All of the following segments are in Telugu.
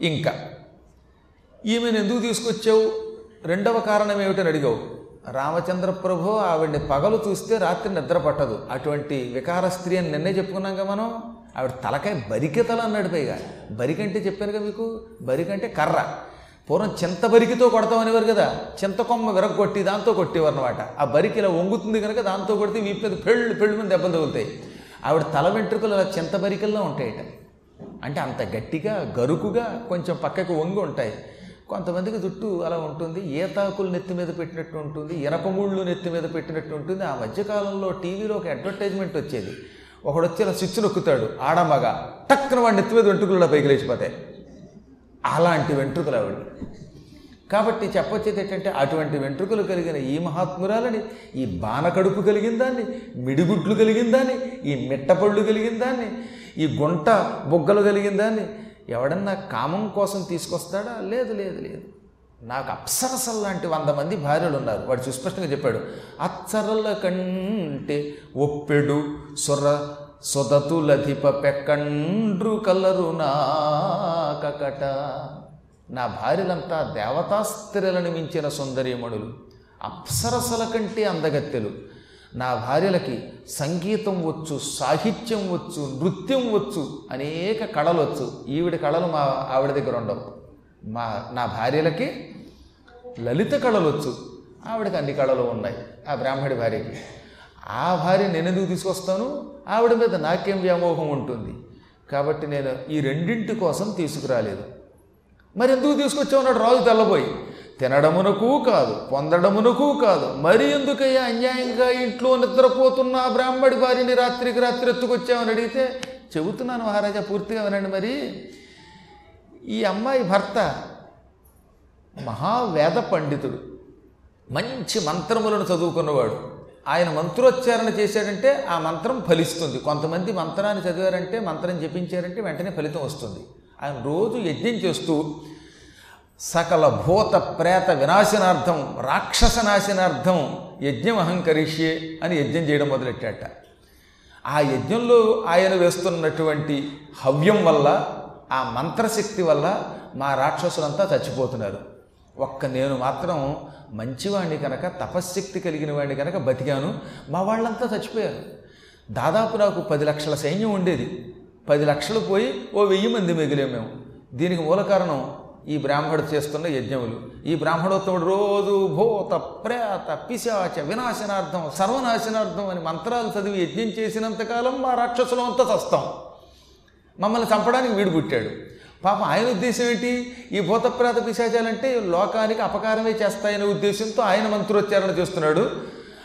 ఇంకా. ఈమెను ఎందుకు తీసుకొచ్చావు? రెండవ కారణం ఏమిటని అడిగావు. రామచంద్ర ప్రభు ఆవిడ్ని పగలు చూస్తే రాత్రి నిద్ర పట్టదు. అటువంటి వికార స్త్రీ అని నిన్నే చెప్పుకున్నాక మనం. ఆవిడ తలకాయ బరికెతలు అన్నాడు పైగా. బరికంటే చెప్పానుగా మీకు? బరికంటే కర్ర. పూర్వం చింత బరికితో కొడతాం అనేవారు కదా. చింత కొమ్మ విరగొట్టి దాంతో కొట్టేవారు అనమాట ఆ బరికి ఇలా వంగుతుంది కనుక దాంతో కొడితే వీపు మీద పెళ్ళు పెళ్ళు మీద దెబ్బలు తగులుతాయి. ఆవిడ తల వెంట్రుకలు అలా చింత బరికల్లో ఉంటాయట. అంటే అంత గట్టిగా గరుకుగా కొంచెం పక్కకు వంగి ఉంటాయి. కొంతమందికి జుట్టు అలా ఉంటుంది ఏతాకులు నెత్తి మీద పెట్టినట్టు ఉంటుంది ఇనపముళ్ళు నెత్తి మీద పెట్టినట్టు ఉంటుంది. ఆ మధ్యకాలంలో టీవీలో ఒక అడ్వర్టైజ్మెంట్ వచ్చేది. ఒకడు వచ్చి ఇలా స్విచ్ నొక్కుతాడు ఆడమగ టక్కున వాడి నెత్తి మీద వెంట్రుకలు ఇలా పైకి లేచిపోతాయి అలాంటి వెంట్రుకలు ఆవిడ కాబట్టి చెప్పొచ్చేది ఏంటంటే అటువంటి వెంట్రుకలు కలిగిన ఈ మహాత్మురాలని ఈ బాణకడుపు కలిగిన దాన్ని మిడిగుడ్లు కలిగిన దాన్ని ఈ మిట్టపళ్ళు కలిగిన దాన్ని ఈ గుంట బొగ్గలు కలిగిందా అని ఎవడన్నా కామం కోసం తీసుకొస్తాడా? లేదు లేదు లేదు. నాకు అప్సరసల్ లాంటి వంద మంది భార్యలు ఉన్నారు. వాడు సుస్పష్టంగా చెప్పాడు అచ్చరల కంటే ఒప్పెడు సొర సొదతులధిప పెక్కండ్రు కలరు నాకకట. నా భార్యలంతా దేవతాస్త్రీలను మించిన సుందరీమణులు అప్సరసల కంటే అందగత్తెలు. నా భార్యలకి సంగీతం వచ్చు సాహిత్యం వచ్చు నృత్యం వచ్చు అనేక కళలు వచ్చు. ఈవిడ కళలు మా ఆవిడ దగ్గర ఉండవు. మా నా భార్యలకి లలిత కళలు వచ్చు. ఆవిడకి అన్ని కళలు ఉన్నాయి ఆ బ్రాహ్మడి భార్యకి. ఆ భార్య నేనెందుకు తీసుకొస్తాను? ఆవిడ మీద నాకేం వ్యామోహం ఉంటుంది? కాబట్టి నేను ఈ రెండింటి కోసం తీసుకురాలేదు. మరి ఎందుకు తీసుకొచ్చావు? అన్నాడు రాజు తెల్లబోయి. తినడమునకు కాదు పొందడమునకు కాదు. మరి ఎందుకయ్యా అన్యాయంగా ఇంట్లో నిద్రపోతున్న బ్రాహ్మడి భార్యని రాత్రికి రాత్రి ఎత్తుకొచ్చామని అడిగితే చెబుతున్నాను మహారాజా పూర్తిగా వినండి మరి. ఈ అమ్మాయి భర్త మహావేద పండితుడు. మంచి మంత్రములను చదువుకున్నవాడు. ఆయన మంత్రోచ్చారణ చేశాడంటే ఆ మంత్రం ఫలిస్తుంది. కొంతమంది మంత్రాన్ని చదివారంటే మంత్రం జపించారంటే వెంటనే ఫలితం వస్తుంది. ఆయన రోజు యజ్ఞం చేస్తూ సకల భూత ప్రేత వినాశనార్థం రాక్షస నాశనార్థం యజ్ఞం అహంకరిష్యే అని యజ్ఞం చేయడం మొదలెట్టాట. ఆ యజ్ఞంలో ఆయన వేస్తున్నటువంటి హవ్యం వల్ల ఆ మంత్రశక్తి వల్ల మా రాక్షసులంతా చచ్చిపోతున్నారు. ఒక్క నేను మాత్రం మంచివాణ్ణి కనుక తపశ్శక్తి కలిగిన వాడిని కనుక బతికాను మా వాళ్ళంతా చచ్చిపోయారు. దాదాపు నాకు పది లక్షల సైన్యం ఉండేది. పది లక్షలు పోయి ఓ వెయ్యి మంది మిగిలే మేము. దీనికి మూల కారణం ఈ బ్రాహ్మడు చేస్తున్న యజ్ఞములు. ఈ బ్రాహ్మణోత్తముడు రోజు భూత ప్రేత పిశాచ వినాశనార్థం సర్వనాశనార్థం అని మంత్రాలు చదివి యజ్ఞం చేసినంతకాలం మా రాక్షసులం అంతా చస్తాం మమ్మల్ని చంపడానికి వీడు పుట్టాడు. పాపం ఆయన ఉద్దేశం ఏంటి? ఈ భూతప్రేత పిశాచాలంటే లోకానికి అపకారమే చేస్తాయనే ఉద్దేశంతో ఆయన మంత్రోచ్చారణ చేస్తున్నాడు.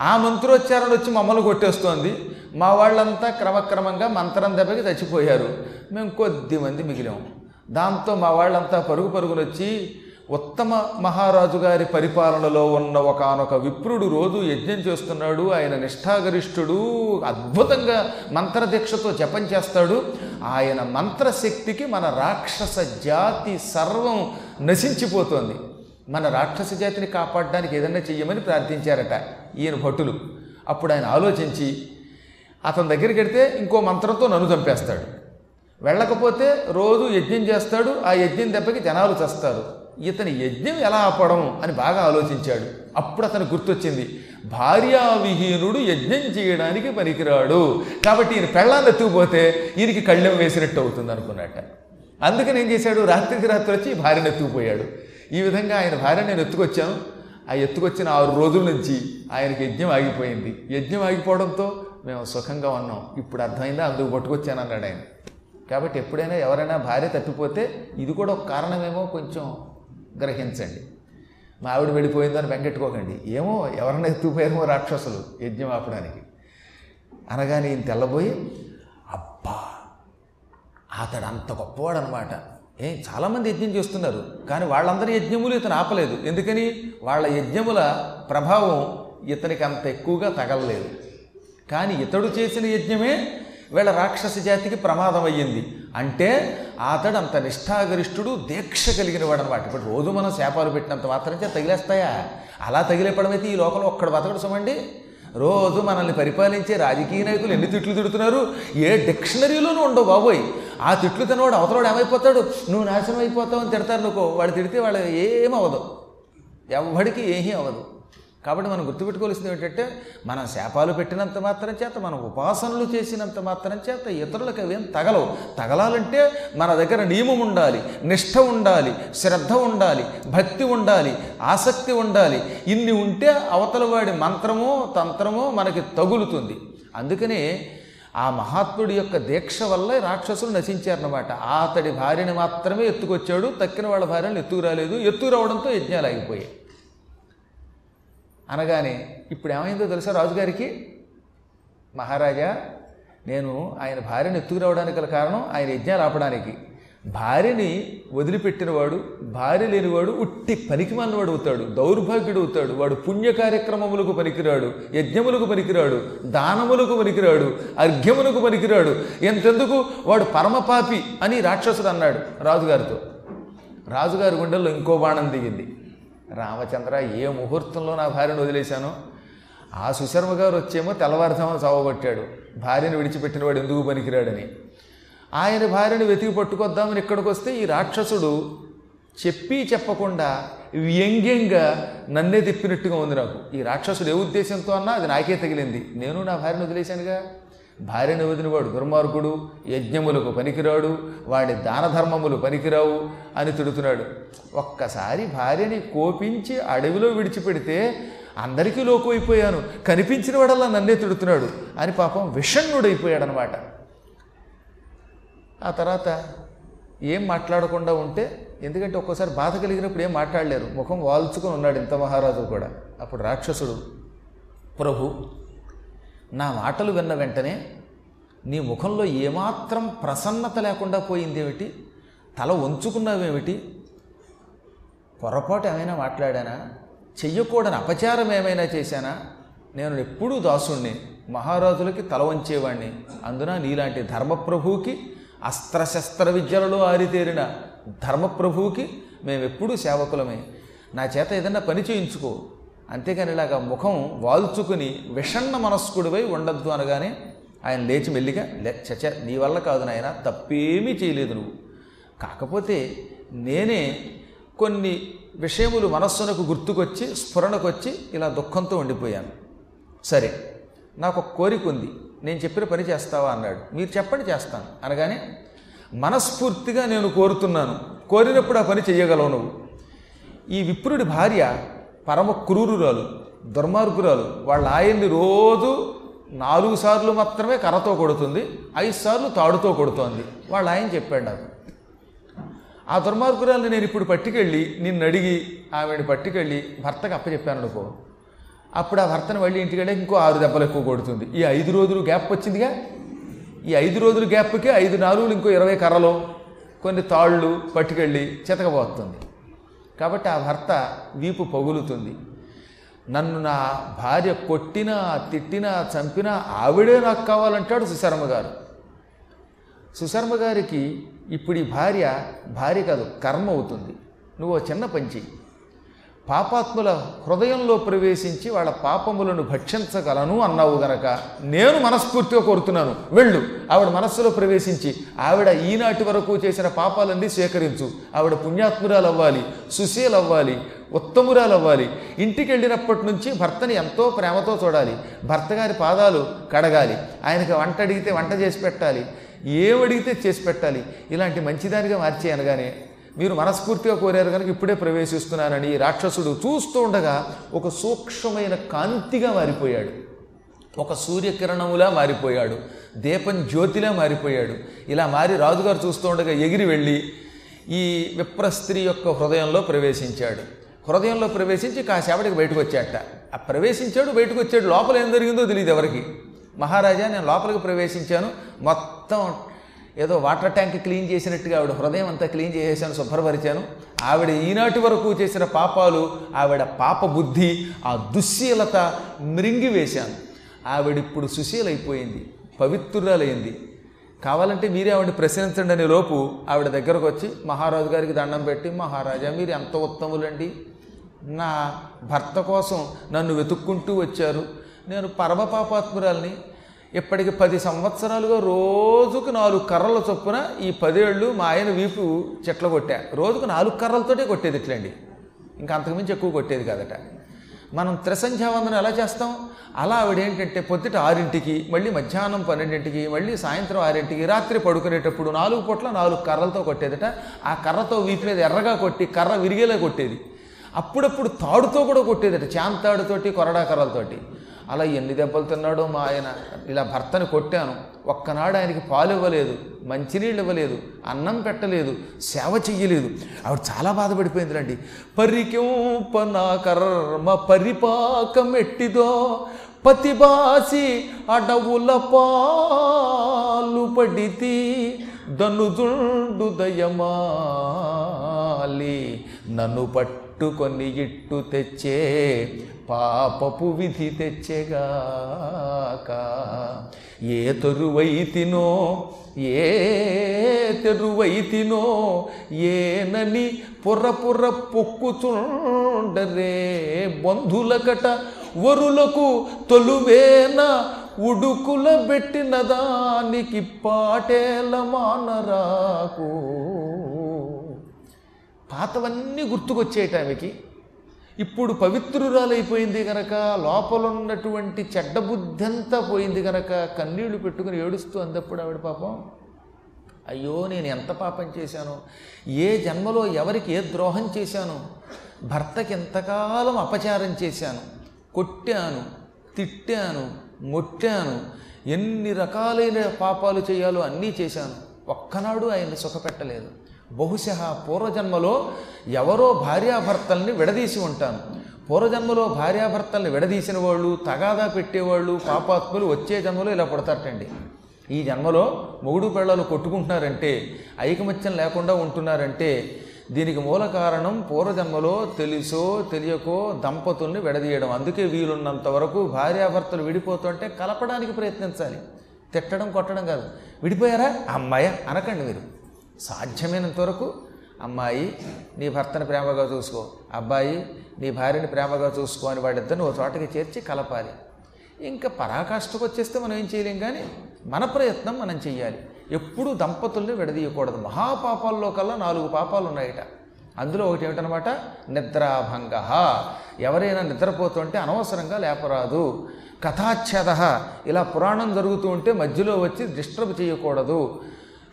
ఆ మంత్రోచ్చారణ వచ్చి మమ్మల్ని కొట్టేస్తోంది. మా వాళ్ళంతా క్రమక్రమంగా మంత్రం దెబ్బకి చచ్చిపోయారు. మేము కొద్ది మంది మిగిలాం. దాంతో మా వాళ్ళంతా పరుగు పరుగులు వచ్చి ఉత్తమ మహారాజు గారి పరిపాలనలో ఉన్న ఒకనొక విప్రుడు రోజు యజ్ఞం చేస్తున్నాడు. ఆయన నిష్ఠాగరిష్ఠుడు అద్భుతంగా మంత్రదీక్షతో జపం చేస్తాడు. ఆయన మంత్రశక్తికి మన రాక్షస జాతి సర్వం నశించిపోతోంది. మన రాక్షస జాతిని కాపాడడానికి ఏదైనా చెయ్యమని ప్రార్థించారట ఈయన భటులు. అప్పుడు ఆయన ఆలోచించి అతని దగ్గరికి వెడితే ఇంకో మంత్రంతో నన్ను చంపేస్తాడు. వెళ్ళకపోతే రోజు యజ్ఞం చేస్తాడు ఆ యజ్ఞం దెబ్బకి జనాలు చస్తారు. ఇతని యజ్ఞం ఎలా ఆపడం అని బాగా ఆలోచించాడు. అప్పుడు అతను గుర్తొచ్చింది భార్యావిహీనుడు యజ్ఞం చేయడానికి పనికిరాడు. కాబట్టి ఈయన పెళ్ళాన్ని ఎత్తుకుపోతే ఈయనకి కళ్ళెం వేసినట్టు అవుతుంది అనుకున్నట్ట అందుకని ఏం చేశాడు? రాత్రికి రాత్రి వచ్చి భార్యను ఎత్తుకుపోయాడు. ఈ విధంగా ఆయన భార్య నేను ఎత్తుకొచ్చాను. ఆ ఎత్తుకొచ్చిన ఆరు రోజుల నుంచి ఆయనకి యజ్ఞం ఆగిపోయింది. యజ్ఞం ఆగిపోవడంతో మేము సుఖంగా ఉన్నాం. ఇప్పుడు అర్థమైందా? అందుకు పట్టుకొచ్చాను అన్నాడు ఆయన. కాబట్టి ఎప్పుడైనా ఎవరైనా భార్య తప్పిపోతే ఇది కూడా ఒక కారణమేమో కొంచెం గ్రహించండి. మా ఆవిడ వెళ్ళిపోయిందని వెంకెట్టుకోకండి ఏమో ఎవరైనా ఎత్తుకుపోయారేమో రాక్షసులు యజ్ఞం ఆపడానికి అనగానే ఈయన తెల్లబోయి అబ్బా అతడు అంత గొప్పవాడు అనమాట ఏ చాలామంది యజ్ఞం చేస్తున్నారు కానీ వాళ్ళందరి యజ్ఞములు ఇతను ఆపలేదు. ఎందుకని? వాళ్ళ యజ్ఞముల ప్రభావం ఇతనికి అంత ఎక్కువగా తగలలేదు. కానీ ఇతడు చేసిన యజ్ఞమే వీళ్ళ రాక్షస జాతికి ప్రమాదం అయ్యింది. అంటే అతడు అంత నిష్ఠాగరిష్ఠుడు దీక్ష కలిగిన వాడు అనమాట ఇప్పుడు రోజు మనం శాపాలు పెట్టినంత మాత్రం తగిలేస్తాయా? అలా తగిలేపడమైతే ఈ లోకంలో ఒక్కడ బతకడు సమండి. రోజు మనల్ని పరిపాలించే రాజకీయ నాయకులు ఎన్ని తిట్లు తిడుతున్నారు? ఏ డిక్షనరీలోనూ ఉండవు బాబోయ్. ఆ తిట్లు తినవాడు అవతలవాడు ఏమైపోతాడు? నువ్వు నాశనం అయిపోతావు అని తిడతారు నువ్వు వాడు తిడితే వాళ్ళు ఏమవదు ఎవ్వడికి ఏమీ అవ్వదు. కాబట్టి మనం గుర్తుపెట్టుకోవాల్సింది ఏంటంటే మనం శాపాలు పెట్టినంత మాత్రం చేత మనం ఉపాసనలు చేసినంత మాత్రం చేత ఇతరులకు అవేం తగలవు. తగలాలంటే మన దగ్గర నియమం ఉండాలి నిష్ఠ ఉండాలి శ్రద్ధ ఉండాలి భక్తి ఉండాలి ఆసక్తి ఉండాలి. ఇన్ని ఉంటే అవతల వాడి మంత్రమో తంత్రమో మనకి తగులుతుంది. అందుకనే ఆ మహాత్ముడి యొక్క దీక్ష వల్ల రాక్షసులు నశించారన్నమాట. అతడి భార్యని మాత్రమే ఎత్తుకొచ్చాడు తక్కిన వాళ్ళ భార్యను ఎత్తుకు రాలేదు ఎత్తుకు రావడంతో యజ్ఞాలు ఆగిపోయాయి. అనగానే ఇప్పుడు ఏమైందో తెలుసా రాజుగారికి? మహారాజా నేను ఆయన భార్యను ఎత్తుకురావడానికి గల కారణం ఆయన యజ్ఞాలు ఆపడానికి. భార్యని వదిలిపెట్టినవాడు భార్య లేనివాడు ఉట్టి పనికి అవుతాడు దౌర్భాగ్యుడు అవుతాడు. వాడు పుణ్య కార్యక్రమములకు పనికిరాడు యజ్ఞములకు పనికిరాడు దానములకు పనికిరాడు అర్ఘ్యములకు పనికిరాడు. ఎంతెందుకు? వాడు పరమపాపి అని రాక్షసుడు అన్నాడు రాజుగారితో. రాజుగారి గుండెల్లో ఇంకో బాణం దిగింది. రామచంద్ర ఏ ముహూర్తంలో నా భార్యను వదిలేశానో? ఆ సుశర్మ గారు వచ్చేమో తెల్లవారుజామున చావబట్టాడు భార్యను విడిచిపెట్టిన వాడు ఎందుకు పనికిరాడని. ఆయన భార్యను వెతికి పట్టుకొద్దామని ఇక్కడికి వస్తే ఈ రాక్షసుడు చెప్పి చెప్పకుండా వ్యంగ్యంగా నన్నే తిప్పినట్టుగా ఉంది నాకు. ఈ రాక్షసుడు ఏ ఉద్దేశంతో అన్నా అది నాకే తగిలింది. నేను నా భార్యను వదిలేశానుగా? భార్యను వదిలినవాడు దుర్మార్గుడు యజ్ఞములకు పనికిరాడు వాడి దాన ధర్మములు పనికిరావు అని తిడుతున్నాడు. ఒక్కసారి భార్యని కోపించి అడవిలో విడిచిపెడితే అందరికీ లోకు అయిపోయాను కనిపించిన వాడల్లా నన్నే తిడుతున్నాడు అని పాపం విషణ్ణుడైపోయాడనమాట. ఆ తర్వాత ఏం మాట్లాడకుండా ఉంటే ఎందుకంటే ఒక్కోసారి బాధ కలిగినప్పుడు ఏం మాట్లాడలేరు. ముఖం వాల్చుకొని ఉన్నాడు ఇంత మహారాజు కూడా. అప్పుడు రాక్షసుడు ప్రభు నా మాటలు విన్న వెంటనే నీ ముఖంలో ఏమాత్రం ప్రసన్నత లేకుండా పోయిందేమిటి? తల వంచుకున్నావేమిటి? పొరపాటు ఏమైనా మాట్లాడానా? చెయ్యకూడని అపచారం ఏమైనా చేశానా? నేను ఎప్పుడూ దాసుణ్ణి మహారాజులకి తల వంచేవాణ్ణి. అందున నీలాంటి ధర్మప్రభువుకి అస్త్రశస్త్ర విద్యలలో ఆరితేరిన ధర్మప్రభువుకి మేమెప్పుడూ సేవకులమే. నా చేత ఏదన్నా పని చేయించుకో. అంతేకాని ఇలాగా ముఖం వాల్చుకుని విషన్న మనస్కుడివై ఉండద్దు అనగానే ఆయన లేచి మెల్లిగా లే చచ నీ వల్ల కాదు నాయన తప్పేమీ చేయలేదు నువ్వు. కాకపోతే నేనే కొన్ని విషయములు మనస్సునకు గుర్తుకొచ్చి స్ఫురణకొచ్చి ఇలా దుఃఖంతో ఉండిపోయాను. సరే నాకు ఒక కోరిక ఉంది. నేను చెప్పిన పని చేస్తావా? అన్నాడు. మీరు చెప్పండి చేస్తాను. అనగానే మనస్ఫూర్తిగా నేను కోరుతున్నాను. కోరినప్పుడు ఆ పని చెయ్యగలవు నువ్వు. ఈ విప్రుడి భార్య పరమ క్రూరురాలు దుర్మార్గురాలు. వాళ్ళ ఆయన్ని రోజు నాలుగు సార్లు మాత్రమే కర్రతో కొడుతుంది ఐదు సార్లు తాడుతో కొడుతోంది. వాళ్ళ ఆయన చెప్పాడు నాకు. ఆ దుర్మార్గురాల్ని నేను ఇప్పుడు పట్టుకెళ్ళి నిన్ను అడిగి ఆమెని పట్టుకెళ్ళి భర్తకు అప్పచెప్పాను అనుకో. అప్పుడు ఆ భర్తను మళ్ళీ ఇంటికి వెళ్ళి ఇంకో ఆరు దెబ్బలు ఎక్కువ కొడుతుంది. ఈ ఐదు రోజులు గ్యాప్ వచ్చిందిగా? ఈ ఐదు రోజుల గ్యాప్కి ఐదు నాలుగులు ఇంకో ఇరవై కర్రలు కొన్ని తాళ్ళు పట్టుకెళ్ళి చితకబోతుంది. కాబట్టి ఆ భర్త వీపు పగులుతుంది. నన్ను నా భార్య కొట్టినా తిట్టినా చంపినా ఆవిడే నాకు కావాలంటాడు సుశర్మ గారు. సుశర్మ గారికి ఇప్పుడు ఈ భార్య భార్య కాదు కర్మ అవుతుంది. నువ్వు చిన్న పంచి పాపాత్ముల హృదయంలో ప్రవేశించి వాళ్ళ పాపములను భక్షించగలను అన్నావు గనక నేను మనస్ఫూర్తిగా కోరుతున్నాను. వెళ్ళు. ఆవిడ మనస్సులో ప్రవేశించి ఆవిడ ఈనాటి వరకు చేసిన పాపాలన్నీ స్వీకరించు ఆవిడ పుణ్యాత్మురాలు అవ్వాలి సుశీలు అవ్వాలి ఉత్తమురాలు అవ్వాలి ఇంటికి వెళ్ళినప్పటి నుంచి భర్తని ఎంతో ప్రేమతో చూడాలి. భర్త గారి పాదాలు కడగాలి. ఆయనకి వంట అడిగితే వంట చేసి పెట్టాలి. ఏమడిగితే చేసి పెట్టాలి. ఇలాంటి మంచిదానిగా మార్చే అనగానే మీరు మనస్ఫూర్తిగా కోరారు కనుక ఇప్పుడే ప్రవేశిస్తున్నానని ఈ రాక్షసుడు చూస్తూ ఉండగా ఒక సూక్ష్మమైన కాంతిగా మారిపోయాడు. ఒక సూర్యకిరణములా మారిపోయాడు. దీపం జ్యోతిలా మారిపోయాడు. ఇలా మారి రాజుగారు చూస్తూ ఉండగా ఎగిరి వెళ్ళి ఈ విప్ర స్త్రీ యొక్క హృదయంలో ప్రవేశించాడు. హృదయంలో ప్రవేశించి కాసేపటికి బయటకు వచ్చాట ఆ ప్రవేశించాడు బయటకు వచ్చాడు లోపల ఏం జరిగిందో తెలియదు ఎవరికి. మహారాజా నేను లోపలికి ప్రవేశించాను. మొత్తం ఏదో వాటర్ ట్యాంక్ క్లీన్ చేసినట్టుగా ఆవిడ హృదయం అంతా క్లీన్ చేసేసాను శుభ్రపరిచాను ఆవిడ ఈనాటి వరకు చేసిన పాపాలు ఆవిడ పాప బుద్ధి ఆ దుశ్శీలత మృంగి వేశాను. ఆవిడ ఇప్పుడు సుశీలైపోయింది పవిత్రురాలైంది. కావాలంటే మీరే ఆవిడ ప్రశ్నించండి అనే లోపు ఆవిడ దగ్గరకు వచ్చి మహారాజు గారికి దండం పెట్టి మహారాజా మీరు ఎంత ఉత్తములండి? నా భర్త కోసం నన్ను వెతుక్కుంటూ వచ్చారు. నేను పరమ పాపాత్మురాల్ని ఇప్పటికి పది సంవత్సరాలుగా రోజుకు నాలుగు కర్రల చొప్పున ఈ పదేళ్ళు మా ఆయన వీపు చెట్ల కొట్టా. రోజుకు నాలుగు కర్రలతోటే కొట్టేది ఇట్లండి. ఇంకా అంతకుమించి ఎక్కువ కొట్టేది కాదట. మనం త్రిసంధ్యావందనం ఎలా చేస్తాం? అలా ఆవిడ ఏంటంటే పొద్దుట ఆరింటికి మళ్ళీ మధ్యాహ్నం పన్నెండింటికి మళ్ళీ సాయంత్రం ఆరింటికి రాత్రి పడుకునేటప్పుడు నాలుగు పూట్ల నాలుగు కర్రలతో కొట్టేదట. ఆ కర్రతో వీపు మీద ఎర్రగా కొట్టి కర్ర విరిగేలా కొట్టేది. అప్పుడప్పుడు తాడుతో కూడా కొట్టేదట. చాంతాడుతోటి కొరడా కర్రలతోటి. అలా ఎన్ని దెబ్బలు తిన్నాడో మా ఆయన. ఇలా భర్తను కొట్టాను. ఒక్కనాడు ఆయనకి పాలు ఇవ్వలేదు మంచినీళ్ళు ఇవ్వలేదు అన్నం పెట్టలేదు సేవ చెయ్యలేదు. ఆవిడ చాలా బాధపడిపోయిందిలండి. పరికింపన కర్మ పరిపాకమెట్టిదో పతిబాసి అడవుల పాలు పడితి దనుదుండు దయమాలి. నన్ను పట్టి పట్టుకొని ఇట్టు తెచ్చే పాపపు విధి తెచ్చెగాక. ఏ తరువైతినో ఏ తెరువైతినో ఏనని పుర్ర పుర్ర పొక్కుచుండరే బంధులకట వరులకు తొలువేన ఉడుకుల పెట్టిన దానికి పాటేల మానరాకు. పాతవన్నీ గుర్తుకొచ్చే టైంకి. ఇప్పుడు పవిత్రురాలైపోయింది గనక లోపలున్నటువంటి చెడ్డ బుద్ధంతా పోయింది గనక కన్నీళ్ళు పెట్టుకుని ఏడుస్తూ అందప్పుడు ఆవిడ పాపం అయ్యో నేను ఎంత పాపం చేశాను? ఏ జన్మలో ఎవరికి ఏ ద్రోహం చేశాను? భర్తకి ఎంతకాలం అపచారం చేశాను? కొట్టాను తిట్టాను మొట్టాను ఎన్ని రకాలైన పాపాలు చేయాలో అన్నీ చేశాను. ఒక్కనాడు ఆయన్ని సుఖపెట్టలేదు. బహుశా పూర్వజన్మలో ఎవరో భార్యాభర్తల్ని విడదీసి ఉంటాను. పూర్వజన్మలో భార్యాభర్తల్ని విడదీసిన వాళ్ళు తగాదా పెట్టేవాళ్ళు పాపాత్ములు వచ్చే జన్మలో ఇలా పుడతారటండి. ఈ జన్మలో మొగుడు పిల్లలు కొట్టుకుంటున్నారంటే ఐకమత్యం లేకుండా ఉంటున్నారంటే దీనికి మూల కారణం పూర్వజన్మలో తెలుసో తెలియకో దంపతుల్ని విడదీయడం. అందుకే వీలున్నంత వరకు భార్యాభర్తలు విడిపోతుంటే కలపడానికి ప్రయత్నించాలి. తిట్టడం కొట్టడం కాదు. విడిపోయారా? అమ్మాయ? అనకండి మీరు. సాధ్యమైనంత వరకు అమ్మాయి నీ భర్తని ప్రేమగా చూసుకో. అబ్బాయి నీ భార్యని ప్రేమగా చూసుకో అని వాడిద్దరిని ఓ చోటకి చేర్చి కలపాలి. ఇంకా పరాకాష్ఠకు వచ్చేస్తే మనం ఏం చేయలేం కానీ మన ప్రయత్నం మనం చెయ్యాలి. ఎప్పుడూ దంపతుల్ని విడదీయకూడదు. మహాపాపాల్లో కల్లా నాలుగు పాపాలు ఉన్నాయట అందులో ఒకటి ఏమిటనమాట? నిద్రాభంగ. ఎవరైనా నిద్రపోతుంటే అనవసరంగా లేపరాదు. కథాచ్ఛేద. ఇలా పురాణం జరుగుతూ ఉంటే మధ్యలో వచ్చి డిస్టర్బ్ చేయకూడదు.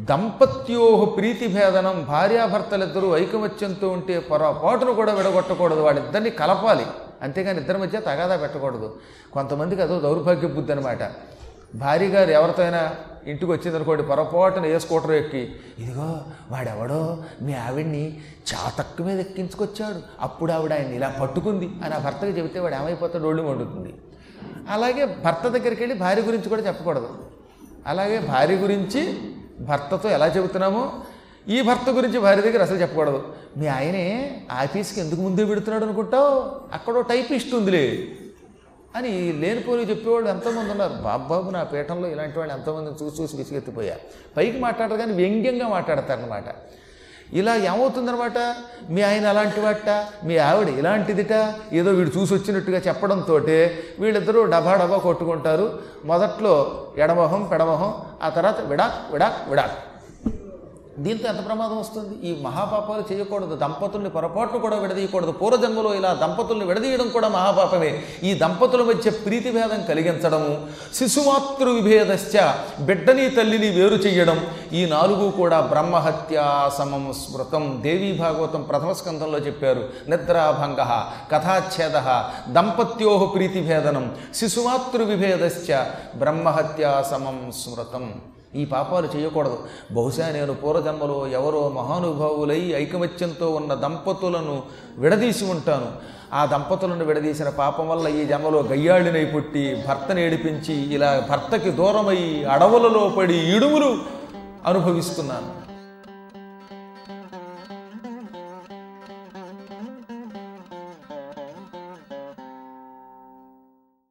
దంపత్యో ప్రీతిభేదనం భార్యాభర్తలిద్దరూ ఐకమత్యంతో ఉంటే పొరపాటును కూడా విడగొట్టకూడదు. వాళ్ళిద్దరిని కలపాలి. అంతేగాని ఇద్దరి మధ్య తగాదా పెట్టకూడదు. కొంతమందికి అదో దౌర్భాగ్య బుద్ధి అనమాట భార్య గారు ఎవరితో అయినా ఇంటికి వచ్చిందనుకోండి పొరపాటున ఏ స్కూటర్ ఎక్కి ఇదిగో వాడెవడో మీ ఆవిడ్ని చాతక్కు మీద ఎక్కించుకొచ్చాడు. అప్పుడు ఆవిడ ఆయన ఇలా పట్టుకుంది అని ఆ భర్తకి చెబితే వాడు ఏమైపోతాడు? ఒళ్ళు వండుతుంది అలాగే భర్త దగ్గరికి వెళ్ళి భార్య గురించి కూడా చెప్పకూడదు. అలాగే భార్య గురించి భర్తతో ఎలా చెబుతున్నామో ఈ భర్త గురించి భార్య దగ్గర అసలు చెప్పకూడదు. మీ ఆయనే ఆఫీస్కి ఎందుకు ముందే పెడుతున్నాడు అనుకుంటావు? అక్కడో టైపిస్ట్ ఉందిలే అని లేనిపోని చెప్పేవాళ్ళు ఎంతోమంది ఉన్నారు. బాబాబు నా పీఠంలో ఇలాంటి వాళ్ళు ఎంతోమందిని చూసి చూసి విసిగెత్తిపోయారు పైకి మాట్లాడరు కానీ వ్యంగ్యంగా మాట్లాడతారనమాట ఇలా ఏమవుతుందనమాట మీ ఆయన అలాంటి వాట మీ ఆవిడ ఇలాంటిదిట? ఏదో వీడు చూసి వచ్చినట్టుగా చెప్పడంతో వీళ్ళిద్దరూ డబా డబా కొట్టుకుంటారు. మొదట్లో ఎడమొహం పెడమొహం ఆ తర్వాత విడాక్ విడాక్ విడాక్. దీంతో ఎంత ప్రమాదం వస్తుంది? ఈ మహాపాపాలు చేయకూడదు. దంపతుల్ని పొరపాట్లు కూడా విడదీయకూడదు. పూర్వజన్మలో ఇలా దంపతుల్ని విడదీయడం కూడా మహాపాపమే. ఈ దంపతుల మధ్య ప్రీతిభేదం కలిగించడము శిశుమాతృ విభేదశ్చ బిడ్డని తల్లిని వేరు చెయ్యడం ఈ నాలుగు కూడా బ్రహ్మహత్యా సమం స్మృతం. దేవీ భాగవతం ప్రథమ స్కంధంలో చెప్పారు. నిద్రాభంగ కథాచ్ఛేద దంపత్యో ప్రీతిభేదనం శిశుమాతృ విభేదశ్చ బ్రహ్మహత్యా సమం స్మృతం. ఈ పాపాలు చేయకూడదు. బహుశా నేను పూర్వజన్మలో ఎవరో మహానుభావులై ఐకమత్యంతో ఉన్న దంపతులను విడదీసి ఉంటాను. ఆ దంపతులను విడదీసిన పాపం వల్ల ఈ జన్మలో గయ్యాళినై పుట్టి భర్తను ఏడిపించి ఇలా భర్తకి దూరమై అడవులలో పడి ఇడుములు అనుభవిస్తున్నాను.